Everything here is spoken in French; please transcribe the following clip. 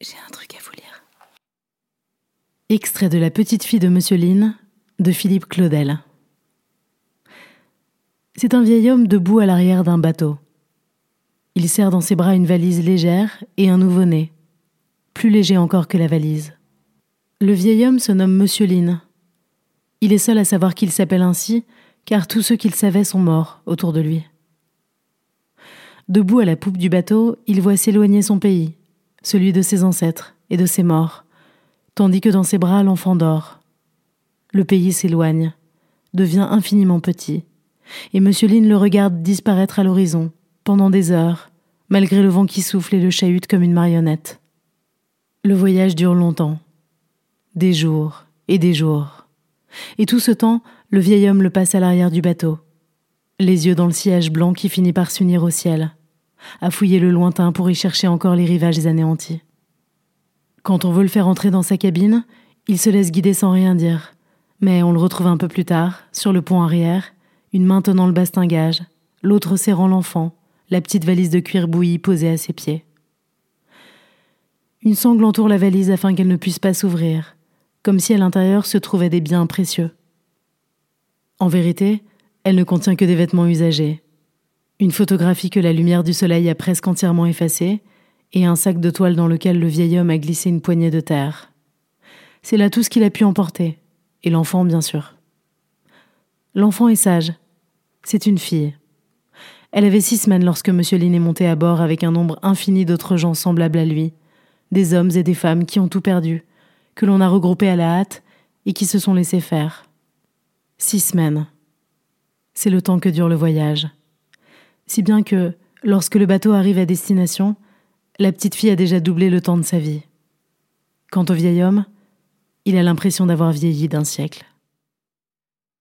J'ai un truc à vous lire. Extrait de La petite fille de Monsieur Lynn de Philippe Claudel. C'est un vieil homme debout à l'arrière d'un bateau. Il serre dans ses bras une valise légère et un nouveau-né, plus léger encore que la valise. Le vieil homme se nomme Monsieur Lynn. Il est seul à savoir qu'il s'appelle ainsi, car tous ceux qu'il savait sont morts autour de lui. Debout à la poupe du bateau, il voit s'éloigner son pays, celui de ses ancêtres et de ses morts, tandis que dans ses bras l'enfant dort. Le pays s'éloigne, devient infiniment petit, et M. Lynn le regarde disparaître à l'horizon, pendant des heures, malgré le vent qui souffle et le chahute comme une marionnette. Le voyage dure longtemps, des jours et des jours. Et tout ce temps, le vieil homme le passe à l'arrière du bateau, les yeux dans le sillage blanc qui finit par s'unir au ciel à fouiller le lointain pour y chercher encore les rivages anéantis. Quand on veut le faire entrer dans sa cabine, il se laisse guider sans rien dire, mais on le retrouve un peu plus tard, sur le pont arrière, une main tenant le bastingage, l'autre serrant l'enfant, la petite valise de cuir bouilli posée à ses pieds. Une sangle entoure la valise afin qu'elle ne puisse pas s'ouvrir, comme si à l'intérieur se trouvaient des biens précieux. En vérité, elle ne contient que des vêtements usagés, une photographie que la lumière du soleil a presque entièrement effacée, et un sac de toile dans lequel le vieil homme a glissé une poignée de terre. C'est là tout ce qu'il a pu emporter, et l'enfant bien sûr. L'enfant est sage. C'est une fille. Elle avait six semaines lorsque M. Lynn est monté à bord avec un nombre infini d'autres gens semblables à lui, des hommes et des femmes qui ont tout perdu, que l'on a regroupés à la hâte et qui se sont laissés faire. Six semaines. C'est le temps que dure le voyage si bien que, lorsque le bateau arrive à destination, la petite fille a déjà doublé le temps de sa vie. Quant au vieil homme, il a l'impression d'avoir vieilli d'un siècle.